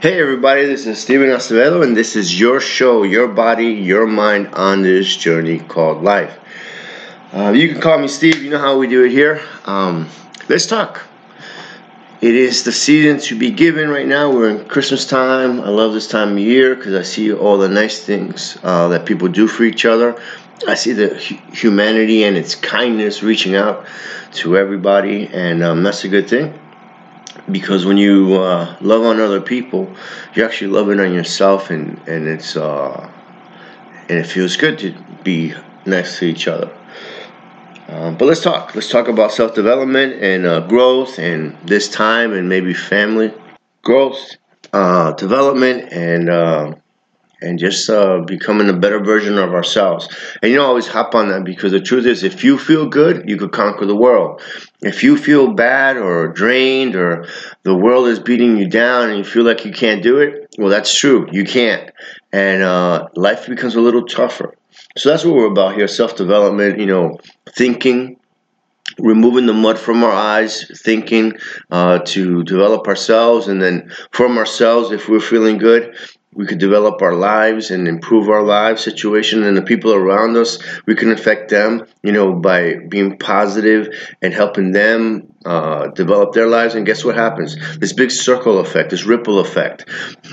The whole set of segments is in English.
Hey everybody, this is Steven Acevedo, and this is your show, your body, your mind on this journey called life. Uh, you can call me Steve, you know how we do it here. Um, let's talk. It is the season to be given right now. We're in Christmas time. I love this time of year because I see all the nice things uh, that people do for each other. I see the humanity and its kindness reaching out to everybody, and um, that's a good thing because when you uh, love on other people, you're actually loving on yourself, and and it's uh, and it feels good to be next to each other. Um, but let's talk. Let's talk about self development and uh, growth, and this time, and maybe family growth, uh, development, and uh, and just uh, becoming a better version of ourselves. And you know, always hop on that because the truth is, if you feel good, you could conquer the world. If you feel bad or drained or the world is beating you down and you feel like you can't do it, well, that's true. You can't. And uh, life becomes a little tougher. So that's what we're about here self development, you know, thinking, removing the mud from our eyes, thinking uh, to develop ourselves, and then from ourselves, if we're feeling good, we could develop our lives and improve our lives situation and the people around us we can affect them you know by being positive and helping them uh, develop their lives. And guess what happens? This big circle effect this ripple effect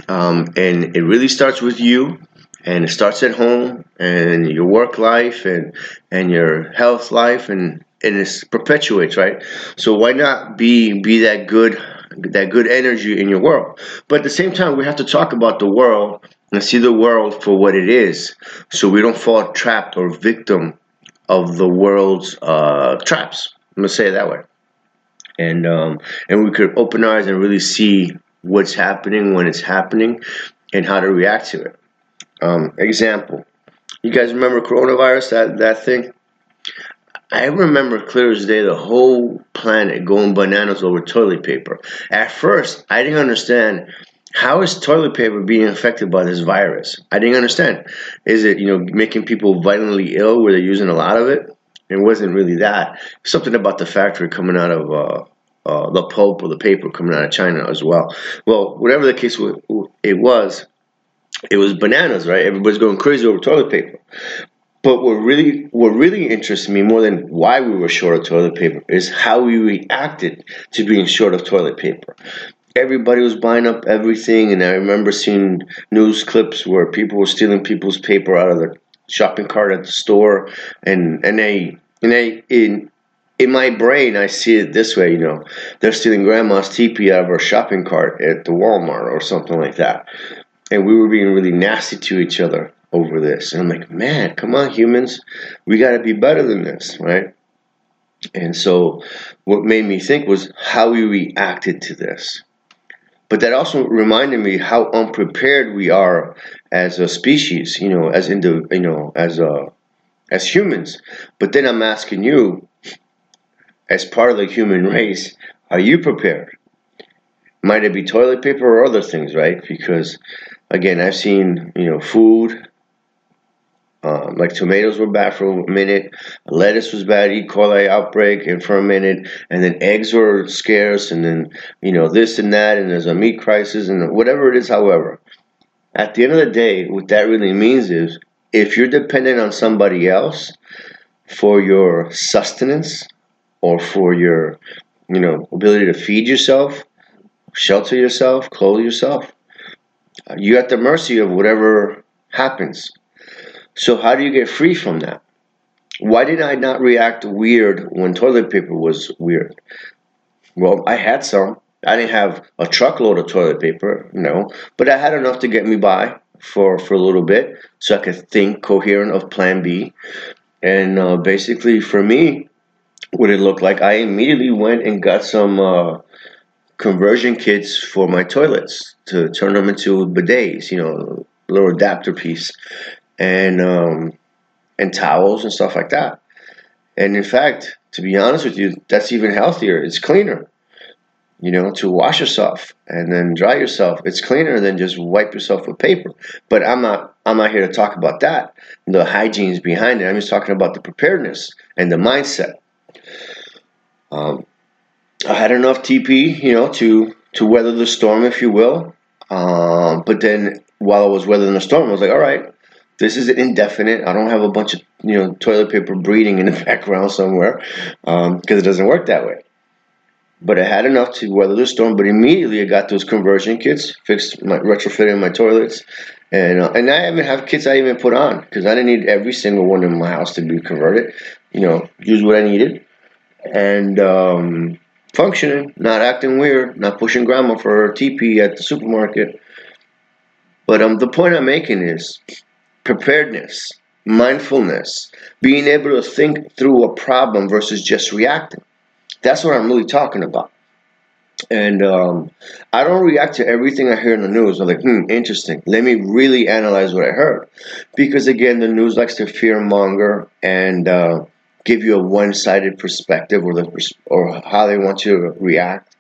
um, and it really starts with you and it starts at home and your work life and and your health life and and it perpetuates right? So why not be be that good that good energy in your world. But at the same time, we have to talk about the world and see the world for what it is, so we don't fall trapped or victim of the world's uh, traps. I'm gonna say it that way, and um, and we could open our eyes and really see what's happening when it's happening and how to react to it. Um, example, you guys remember coronavirus? That that thing. I remember clear as day the whole planet going bananas over toilet paper. At first, I didn't understand how is toilet paper being affected by this virus. I didn't understand. Is it you know making people violently ill where they're using a lot of it? It wasn't really that. Something about the factory coming out of uh, uh, the pulp or the paper coming out of China as well. Well, whatever the case it was, it was bananas, right? Everybody's going crazy over toilet paper. But what really what really interests me more than why we were short of toilet paper is how we reacted to being short of toilet paper. Everybody was buying up everything, and I remember seeing news clips where people were stealing people's paper out of their shopping cart at the store, and and they and they in in my brain, I see it this way, you know, they're stealing grandma's teepee out of her shopping cart at the Walmart or something like that. And we were being really nasty to each other over this. And I'm like, man, come on, humans, we got to be better than this, right? And so, what made me think was how we reacted to this. But that also reminded me how unprepared we are as a species, you know, as into, you know, as a, as humans. But then I'm asking you, as part of the human race, are you prepared? Might it be toilet paper or other things, right? Because again, I've seen, you know, food, um, like tomatoes were bad for a minute, lettuce was bad, E. coli outbreak, and for a minute, and then eggs were scarce, and then you know this and that, and there's a meat crisis, and whatever it is. However, at the end of the day, what that really means is if you're dependent on somebody else for your sustenance or for your you know ability to feed yourself, shelter yourself, clothe yourself, you're at the mercy of whatever happens so how do you get free from that? Why did I not react weird when toilet paper was weird? Well, I had some. I didn't have a truckload of toilet paper, no, but I had enough to get me by for for a little bit, so I could think coherent of Plan B. And uh, basically, for me, what it looked like, I immediately went and got some uh, conversion kits for my toilets to turn them into bidets, you know, little adapter piece and um, and towels and stuff like that. And in fact, to be honest with you, that's even healthier. It's cleaner. You know, to wash yourself and then dry yourself. It's cleaner than just wipe yourself with paper. But I'm not I'm not here to talk about that. The hygiene's behind it. I'm just talking about the preparedness and the mindset. Um, I had enough TP, you know, to to weather the storm, if you will. Um, but then while I was weathering the storm, I was like, all right, this is indefinite. I don't have a bunch of you know toilet paper breeding in the background somewhere because um, it doesn't work that way. But I had enough to weather the storm. But immediately I got those conversion kits, fixed my retrofitting my toilets, and uh, and I even have kits I even put on because I didn't need every single one in my house to be converted. You know, use what I needed, and um, functioning, not acting weird, not pushing grandma for her TP at the supermarket. But um, the point I'm making is preparedness, mindfulness, being able to think through a problem versus just reacting. That's what I'm really talking about. And um, I don't react to everything I hear in the news. I'm like, hmm, interesting. Let me really analyze what I heard. Because again, the news likes to fear monger and uh, give you a one sided perspective or, the, or how they want you to react.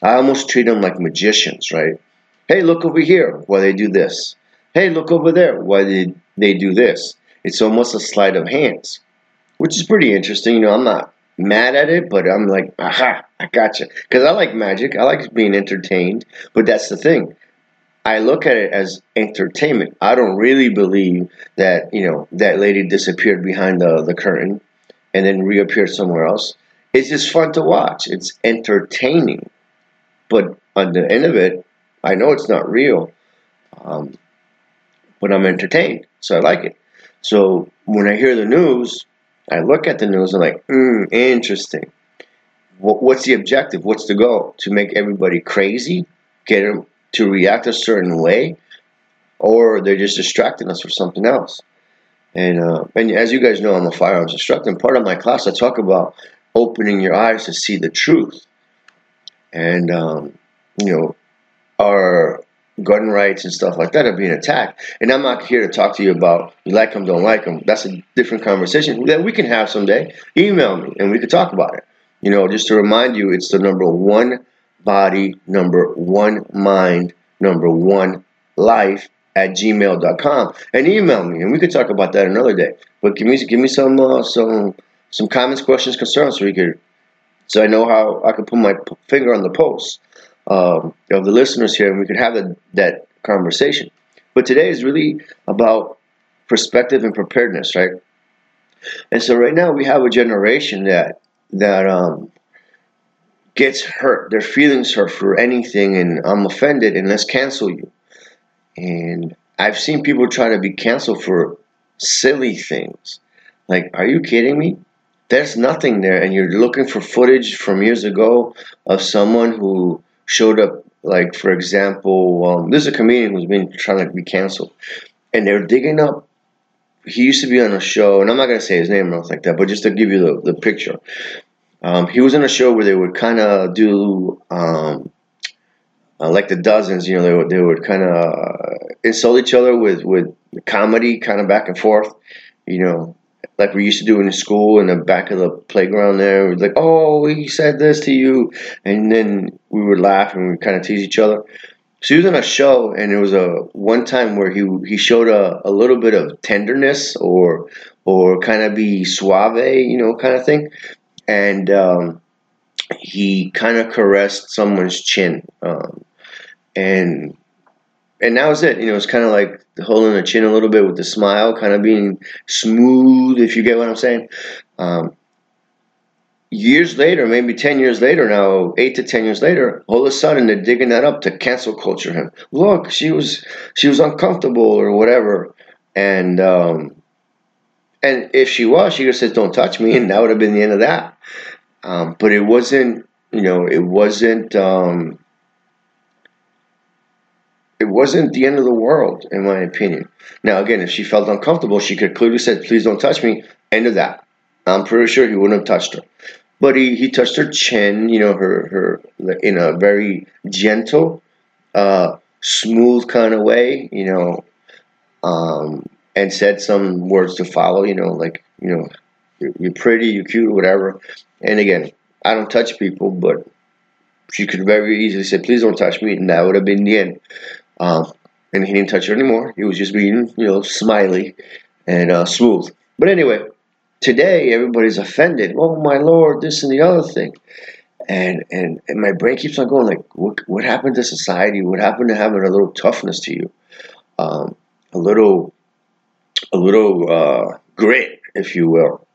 I almost treat them like magicians, right? Hey, look over here while they do this. Hey, look over there why did they do this. It's almost a sleight of hands, which is pretty interesting. You know, I'm not mad at it, but I'm like, aha, I gotcha. Because I like magic, I like being entertained, but that's the thing. I look at it as entertainment. I don't really believe that, you know, that lady disappeared behind the, the curtain and then reappeared somewhere else. It's just fun to watch. It's entertaining. But on the end of it, I know it's not real. Um, but I'm entertained, so I like it. So when I hear the news, I look at the news and I'm like, hmm, interesting. What's the objective? What's the goal? To make everybody crazy, get them to react a certain way, or they're just distracting us for something else. And uh, and as you guys know, I'm a firearms instructor. And part of my class, I talk about opening your eyes to see the truth. And um, you know, our gun rights and stuff like that are being attacked. And I'm not here to talk to you about you like them, don't like them. That's a different conversation that we can have someday. Email me and we could talk about it. You know, just to remind you, it's the number one body, number one mind, number one life at gmail.com and email me and we could talk about that another day. But give me give me some uh, some some comments, questions, concerns so we could so I know how I can put my finger on the pulse um, of the listeners here, and we could have that conversation. But today is really about perspective and preparedness, right? And so right now we have a generation that that um, gets hurt, their feelings hurt for anything, and I'm offended, and let's cancel you. And I've seen people try to be canceled for silly things. Like, are you kidding me? There's nothing there, and you're looking for footage from years ago of someone who showed up, like for example, um, there's a comedian who's been trying to be canceled, and they're digging up. He used to be on a show, and I'm not gonna say his name or anything like that, but just to give you the, the picture, um, he was in a show where they would kind of do um, uh, like the dozens, you know, they would they would kind of insult each other with with comedy, kind of back and forth, you know, like we used to do in school in the back of the playground there. We'd like, oh, he said this to you, and then we would laugh and we kind of tease each other. So he was on a show, and it was a one time where he he showed a, a little bit of tenderness or or kind of be suave, you know, kind of thing, and um, he kind of caressed someone's chin, um, and and that was it. You know, it's kind of like holding the chin a little bit with the smile, kind of being smooth, if you get what I'm saying. Um, years later, maybe 10 years later now, 8 to 10 years later, all of a sudden they're digging that up to cancel culture him. Look, she was she was uncomfortable or whatever. And um, and if she was, she just said, "Don't touch me," and that would have been the end of that. Um, but it wasn't, you know, it wasn't um, it wasn't the end of the world, in my opinion. Now, again, if she felt uncomfortable, she could clearly said, "Please don't touch me." End of that. I'm pretty sure he wouldn't have touched her, but he, he touched her chin, you know, her her in a very gentle, uh, smooth kind of way, you know, um, and said some words to follow, you know, like you know, you're, you're pretty, you're cute, whatever. And again, I don't touch people, but she could very easily say, "Please don't touch me," and that would have been the end. Um, and he didn't touch her anymore. He was just being, you know, smiley and uh, smooth. But anyway, today everybody's offended. Oh my lord, this and the other thing. and and and my brain keeps on going like, what what happened to society? What happened to having a little toughness to you, um, a little a little uh, grit, if you will.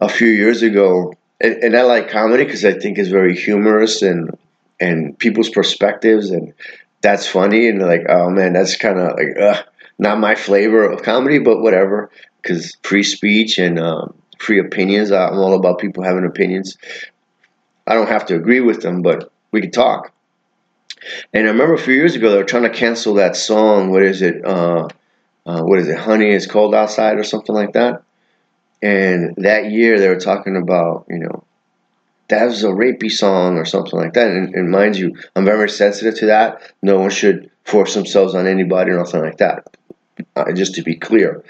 A few years ago, and, and I like comedy because I think it's very humorous and and people's perspectives, and that's funny. And like, oh man, that's kind of like uh, not my flavor of comedy, but whatever. Because free speech and um, free opinions, I'm all about people having opinions. I don't have to agree with them, but we can talk. And I remember a few years ago they were trying to cancel that song. What is it? Uh, uh, what is it? Honey, it's cold outside, or something like that. And that year they were talking about, you know, that was a rapey song or something like that. And, and mind you, I'm very sensitive to that. No one should force themselves on anybody or nothing like that. Uh, just to be clear,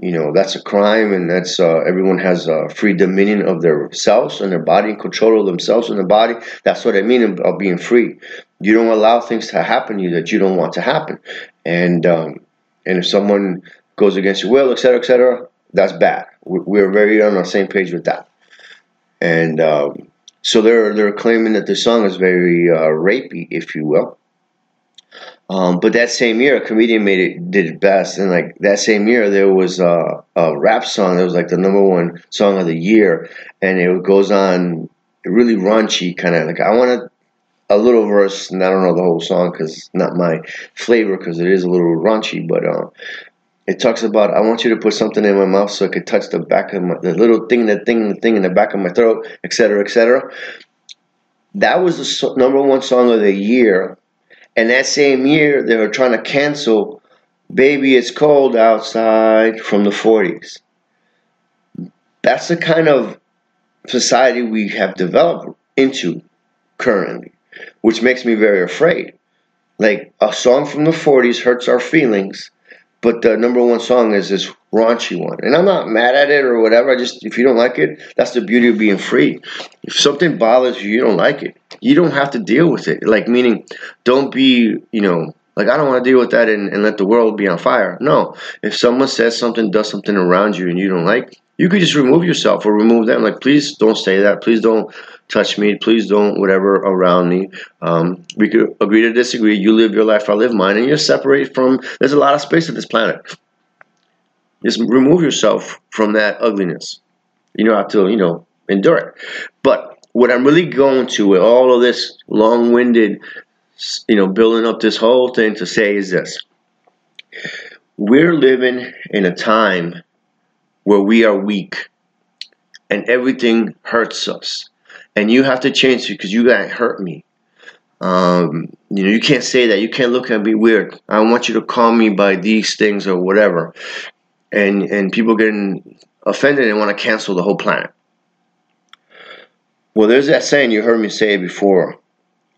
you know that's a crime, and that's uh, everyone has uh, free dominion of their selves and their body, and control of themselves and their body. That's what I mean of being free. You don't allow things to happen to you that you don't want to happen, and um, and if someone goes against your will, etc., etc., that's bad. We're very on the same page with that, and. Um, so they're they're claiming that the song is very uh, rapey, if you will. Um, but that same year, a comedian made it did it best, and like that same year, there was a, a rap song that was like the number one song of the year, and it goes on really raunchy, kind of like I want a little verse, and I don't know the whole song because not my flavor because it is a little raunchy, but uh, it talks about I want you to put something in my mouth so I could touch the back of my the little thing, the thing, the thing in the back of my throat, etc., etc. That was the so, number one song of the year, and that same year they were trying to cancel "Baby It's Cold Outside" from the '40s. That's the kind of society we have developed into currently, which makes me very afraid. Like a song from the '40s hurts our feelings but the number one song is this raunchy one. And I'm not mad at it or whatever. I just, if you don't like it, that's the beauty of being free. If something bothers you, you don't like it. You don't have to deal with it. Like, meaning, don't be, you know, like, I don't want to deal with that and, and let the world be on fire. No. If someone says something, does something around you and you don't like, you could just remove yourself or remove them. Like, please don't say that. Please don't touch me. Please don't whatever around me. Um, we could agree to disagree. You live your life, I live mine, and you're separated from. There's a lot of space on this planet. Just remove yourself from that ugliness. You don't have to, you know, endure it. But what I'm really going to with all of this long-winded, you know, building up this whole thing to say is this: we're living in a time where we are weak and everything hurts us and you have to change because you got hurt me. Um, you know, you can't say that. You can't look at me weird. I want you to call me by these things or whatever. And and people getting offended and want to cancel the whole planet. Well, there's that saying you heard me say before.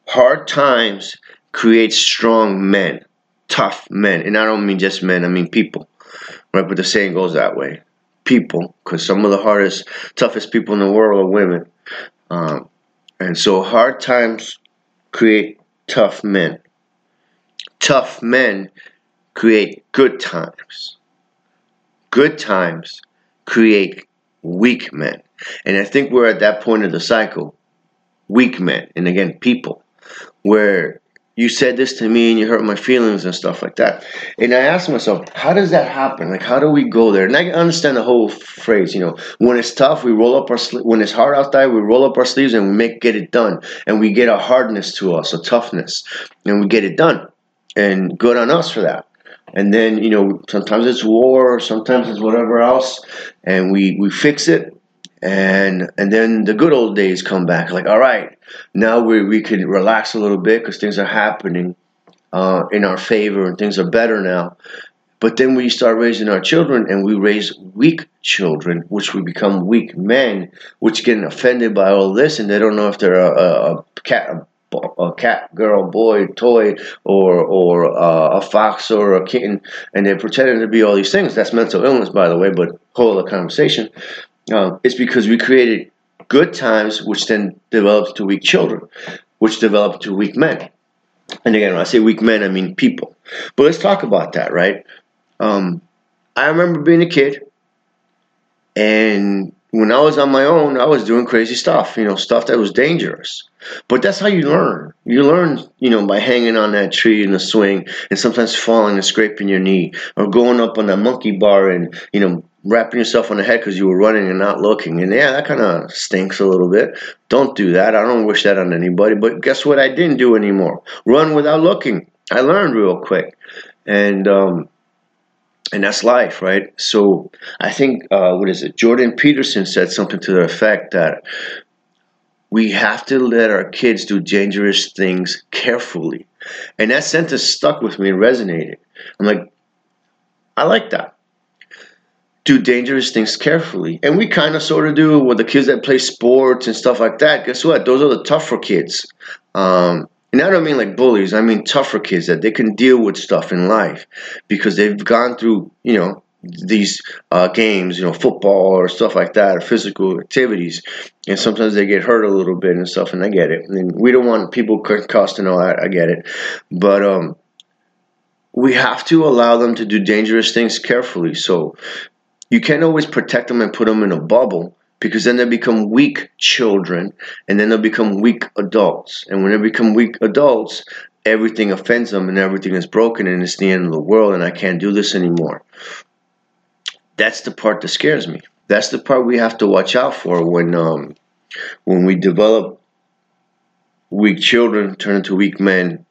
Hard times create strong men, tough men. And I don't mean just men, I mean people. Right? But the saying goes that way. People, because some of the hardest, toughest people in the world are women. Um, and so hard times create tough men. Tough men create good times. Good times create weak men. And I think we're at that point of the cycle. Weak men, and again, people, where you said this to me and you hurt my feelings and stuff like that. And I asked myself, how does that happen? Like, how do we go there? And I understand the whole phrase, you know, when it's tough, we roll up our sleeves. When it's hard outside, we roll up our sleeves and we make get it done. And we get a hardness to us, a toughness, and we get it done. And good on us for that. And then, you know, sometimes it's war, sometimes it's whatever else, and we, we fix it and and then the good old days come back like all right now we, we can relax a little bit because things are happening uh, in our favor and things are better now but then we start raising our children and we raise weak children which we become weak men which get offended by all this and they don't know if they're a, a, a cat a cat, girl, boy, toy, or or uh, a fox or a kitten, and they're pretending to be all these things. That's mental illness, by the way, but whole other conversation uh, it's because we created good times, which then developed to weak children, which developed to weak men. And again, when I say weak men, I mean people. But let's talk about that, right? Um, I remember being a kid, and when I was on my own, I was doing crazy stuff, you know, stuff that was dangerous. But that's how you learn. You learn, you know, by hanging on that tree in the swing and sometimes falling and scraping your knee or going up on that monkey bar and, you know, wrapping yourself on the head because you were running and not looking. And yeah, that kind of stinks a little bit. Don't do that. I don't wish that on anybody. But guess what? I didn't do anymore. Run without looking. I learned real quick. And, um, and that's life, right? So I think uh, what is it? Jordan Peterson said something to the effect that we have to let our kids do dangerous things carefully, and that sentence stuck with me and resonated. I'm like, I like that. Do dangerous things carefully, and we kind of sort of do with the kids that play sports and stuff like that. Guess what? Those are the tougher kids. Um, and I don't mean like bullies, I mean tougher kids that they can deal with stuff in life because they've gone through, you know, these uh, games, you know, football or stuff like that, or physical activities, and sometimes they get hurt a little bit and stuff, and I get it. And we don't want people concussed and all that. I get it, but um, we have to allow them to do dangerous things carefully. So you can't always protect them and put them in a bubble because then they become weak children and then they'll become weak adults. And when they become weak adults, everything offends them and everything is broken and it's the end of the world and I can't do this anymore. That's the part that scares me. That's the part we have to watch out for when um, when we develop weak children turn into weak men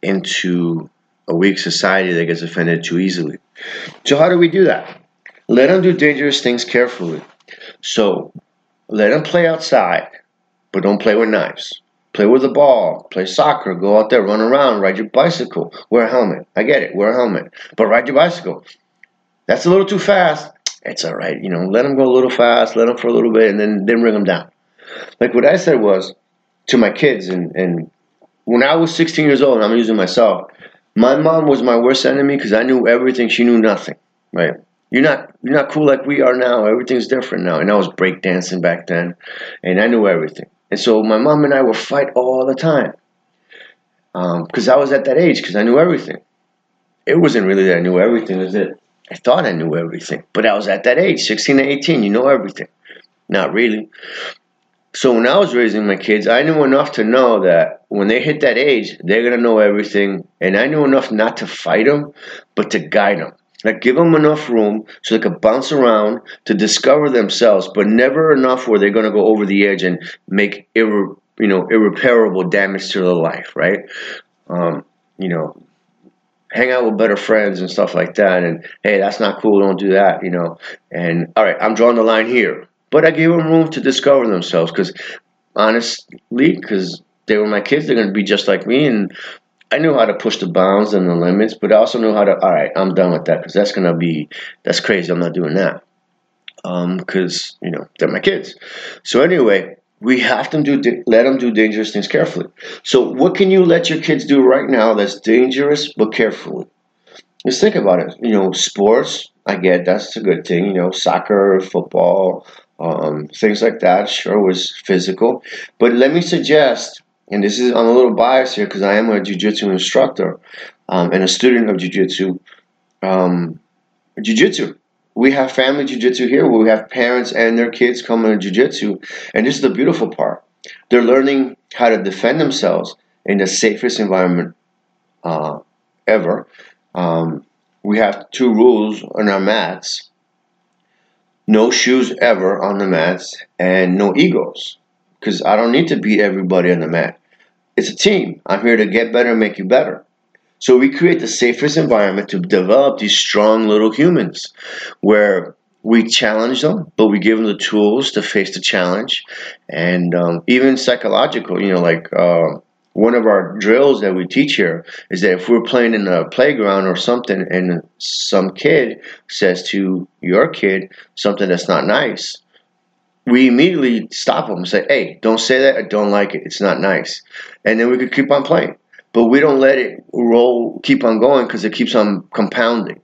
into a weak society that gets offended too easily. So how do we do that? Let them do dangerous things carefully. So let them play outside, but don't play with knives. Play with the ball, play soccer, go out there, run around, ride your bicycle, wear a helmet. I get it, wear a helmet. But ride your bicycle. That's a little too fast. It's all right, you know, let them go a little fast, let them for a little bit, and then, then bring them down. Like what I said was to my kids, and, and when I was 16 years old, and I'm using myself, my mom was my worst enemy because I knew everything, she knew nothing, right? You're not you're not cool like we are now. Everything's different now. And I was breakdancing back then, and I knew everything. And so my mom and I would fight all the time because um, I was at that age because I knew everything. It wasn't really that I knew everything. It was that I thought I knew everything, but I was at that age, 16 to 18. You know everything. Not really. So when I was raising my kids, I knew enough to know that when they hit that age, they're gonna know everything, and I knew enough not to fight them, but to guide them. Like give them enough room so they can bounce around to discover themselves, but never enough where they're going to go over the edge and make irre, you know irreparable damage to their life, right? Um, you know, hang out with better friends and stuff like that. And hey, that's not cool. Don't do that. You know. And all right, I'm drawing the line here, but I gave them room to discover themselves because honestly, because they were my kids, they're going to be just like me, and I knew how to push the bounds and the limits, but I also knew how to. All right, I'm done with that because that's gonna be that's crazy. I'm not doing that because um, you know they're my kids. So anyway, we have to do let them do dangerous things carefully. So what can you let your kids do right now that's dangerous but carefully? Just think about it. You know, sports. I get that's a good thing. You know, soccer, football, um, things like that. Sure, was physical, but let me suggest and this is I'm a little biased here because I am a jiu-jitsu instructor um, and a student of jiu-jitsu. Um, jiu-jitsu. We have family jiu-jitsu here where we have parents and their kids coming to jiu-jitsu, and this is the beautiful part. They're learning how to defend themselves in the safest environment uh, ever. Um, we have two rules on our mats: no shoes ever on the mats, and no egos because I don't need to beat everybody on the mat. It's a team. I'm here to get better and make you better. So we create the safest environment to develop these strong little humans where we challenge them, but we give them the tools to face the challenge. And um, even psychological, you know, like uh, one of our drills that we teach here is that if we're playing in a playground or something and some kid says to your kid something that's not nice, we immediately stop them and say, hey, don't say that. I don't like it. It's not nice. And then we could keep on playing. But we don't let it roll, keep on going because it keeps on compounding.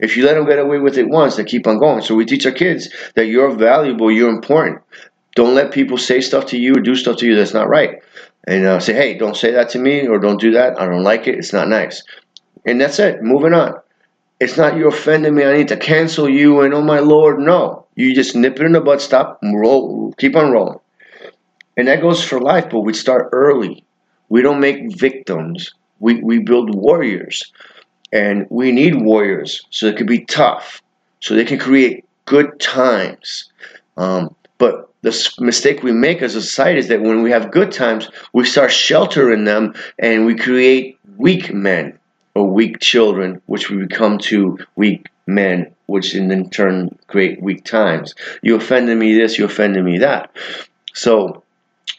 If you let them get away with it once, they keep on going. So we teach our kids that you're valuable, you're important. Don't let people say stuff to you or do stuff to you that's not right. And uh, say, hey, don't say that to me or don't do that. I don't like it. It's not nice. And that's it. Moving on. It's not you offending me. I need to cancel you. And oh my Lord, no. You just nip it in the bud, stop, roll, keep on rolling. And that goes for life, but we start early. We don't make victims. We, we build warriors. And we need warriors so they can be tough, so they can create good times. Um, but the mistake we make as a society is that when we have good times, we start sheltering them and we create weak men or weak children, which we become to weak men, which in turn create weak times. You offended me this, you offended me that. So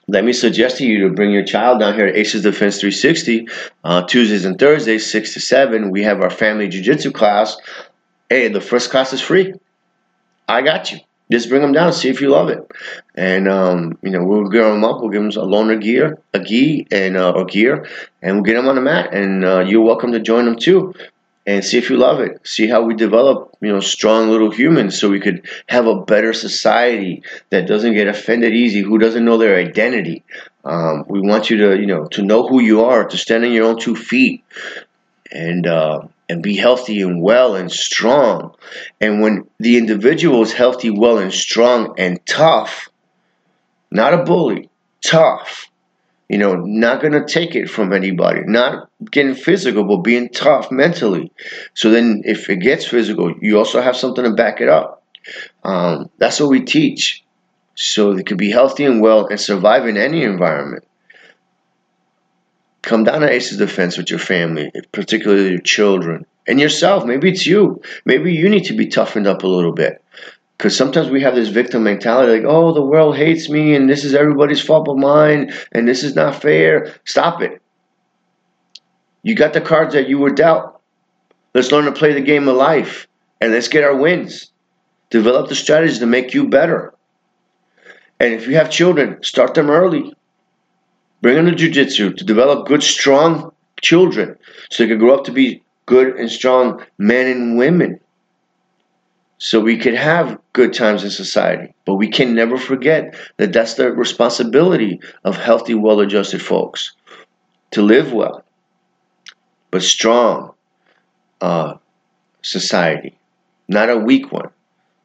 let me suggest to you to bring your child down here to Aces Defense 360 uh, Tuesdays and Thursdays, 6 to 7. We have our family jiu-jitsu class. Hey, the first class is free. I got you. Just bring them down, see if you love it. And, um, you know, we'll gear them up. We'll give them a loaner gear, a gi, and uh, or gear, and we'll get them on the mat. And uh, you're welcome to join them too and see if you love it. See how we develop, you know, strong little humans so we could have a better society that doesn't get offended easy, who doesn't know their identity. Um, we want you to, you know, to know who you are, to stand on your own two feet, and uh, and be healthy and well and strong. And when the individual is healthy, well, and strong and tough, not a bully, tough you know, not going to take it from anybody, not getting physical, but being tough mentally. So then, if it gets physical, you also have something to back it up. Um, that's what we teach. So they could be healthy and well and survive in any environment. Come down to Aces Defense with your family, particularly your children and yourself. Maybe it's you. Maybe you need to be toughened up a little bit. Because sometimes we have this victim mentality like, oh, the world hates me and this is everybody's fault but mine and this is not fair. Stop it. You got the cards that you were dealt. Let's learn to play the game of life and let's get our wins. Develop the strategies to make you better. And if you have children, start them early. Bring them to jiu-jitsu to develop good, strong children so they can grow up to be good and strong men and women so we could have good times in society. But we can never forget that that's the responsibility of healthy, well adjusted folks to live well, but strong uh, society, not a weak one.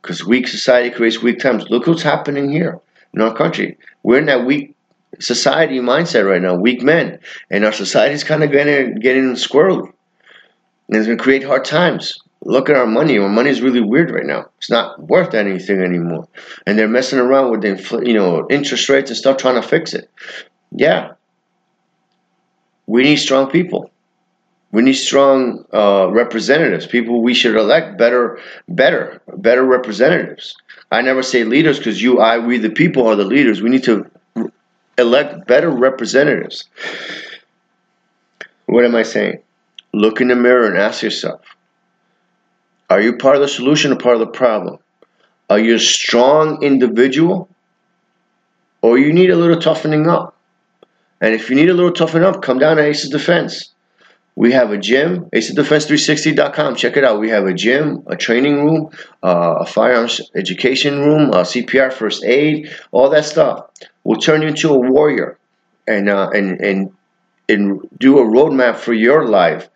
Because weak society creates weak times. Look what's happening here in our country. We're in that weak society mindset right now, weak men. And our society is kind of getting, getting squirrely. And it's going to create hard times look at our money. Our money is really weird right now. It's not worth anything anymore, and they're messing around with the infl- you know interest rates and stuff, trying to fix it. Yeah, we need strong people. We need strong uh, representatives. People we should elect better, better, better representatives. I never say leaders because you, I, we, the people are the leaders. We need to elect better representatives. What am I saying? Look in the mirror and ask yourself are you part of the solution or part of the problem? Are you a strong individual or you need a little toughening up? And if you need a little toughening up, come down to Aces Defense. We have a gym, acesdefense360.com. Check it out. We have a gym, a training room, uh, a firearms education room, a CPR first aid, all that stuff. We'll turn you into a warrior and uh, and and and do a roadmap for your life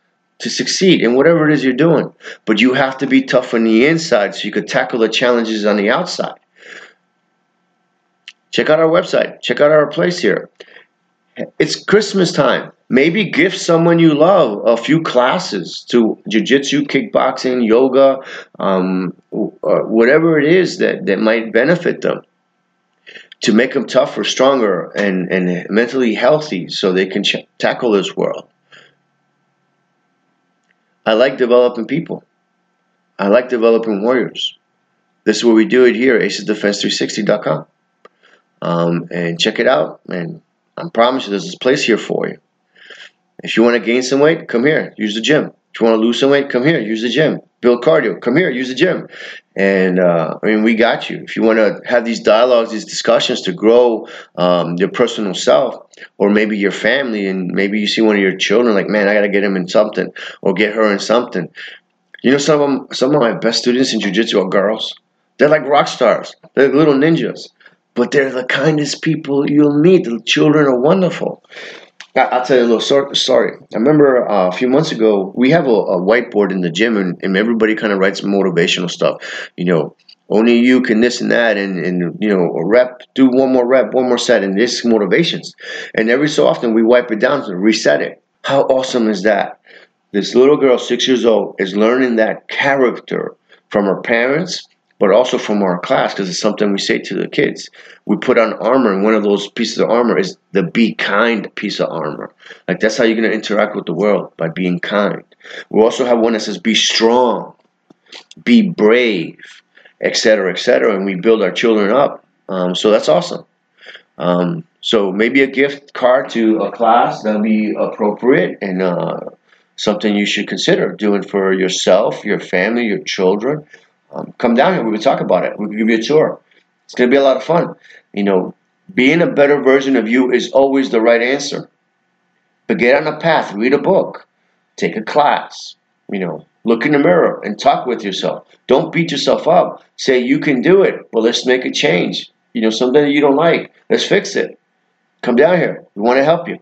to succeed in whatever it is you're doing. But you have to be tough on the inside so you could tackle the challenges on the outside. Check out our website. Check out our place here. It's Christmas time. Maybe gift someone you love a few classes to jiu-jitsu, kickboxing, yoga, um, uh, whatever it is that, that might benefit them to make them tougher, stronger, and, and mentally healthy so they can ch- tackle this world. I like developing people. I like developing warriors. This is what we do it here, acesdefense360.com. Um, and check it out. And I promise you, there's a place here for you. If you want to gain some weight, come here. Use the gym. You want to lose some weight, come here. Use the gym. Build cardio. Come here. Use the gym. And uh, I mean, we got you. If you want to have these dialogues, these discussions to grow um, your personal self, or maybe your family, and maybe you see one of your children, like, man, I got to get him in something, or get her in something. You know, some of them, some of my best students in jujitsu are girls. They're like rock stars. They're like little ninjas, but they're the kindest people you'll meet. The children are wonderful. I'll tell you a little story. I remember uh, a few months ago, we have a, a whiteboard in the gym, and, and everybody kind of writes motivational stuff. You know, Only you can this and that, and, and you know, a rep, do one more rep, one more set, and this motivations. And every so often we wipe it down to reset it. How awesome is that? This little girl, six years old, is learning that character from her parents, but also from our class because it's something we say to the kids. We put on armor, and one of those pieces of armor is the be kind piece of armor. Like that's how you're going to interact with the world by being kind. We also have one that says be strong, be brave, etc., etc., and we build our children up. Um, so that's awesome. Um, so maybe a gift card to a class that'll be appropriate and uh, something you should consider doing for yourself, your family, your children. Um, come down here. We can talk about it. We can give you a tour. It's going to be a lot of fun. You know, being a better version of you is always the right answer. But get on a path, read a book, take a class, you know, look in the mirror and talk with yourself. Don't beat yourself up. Say, you can do it. Well, let's make a change. You know, something you don't like, let's fix it. Come down here. We want to help you.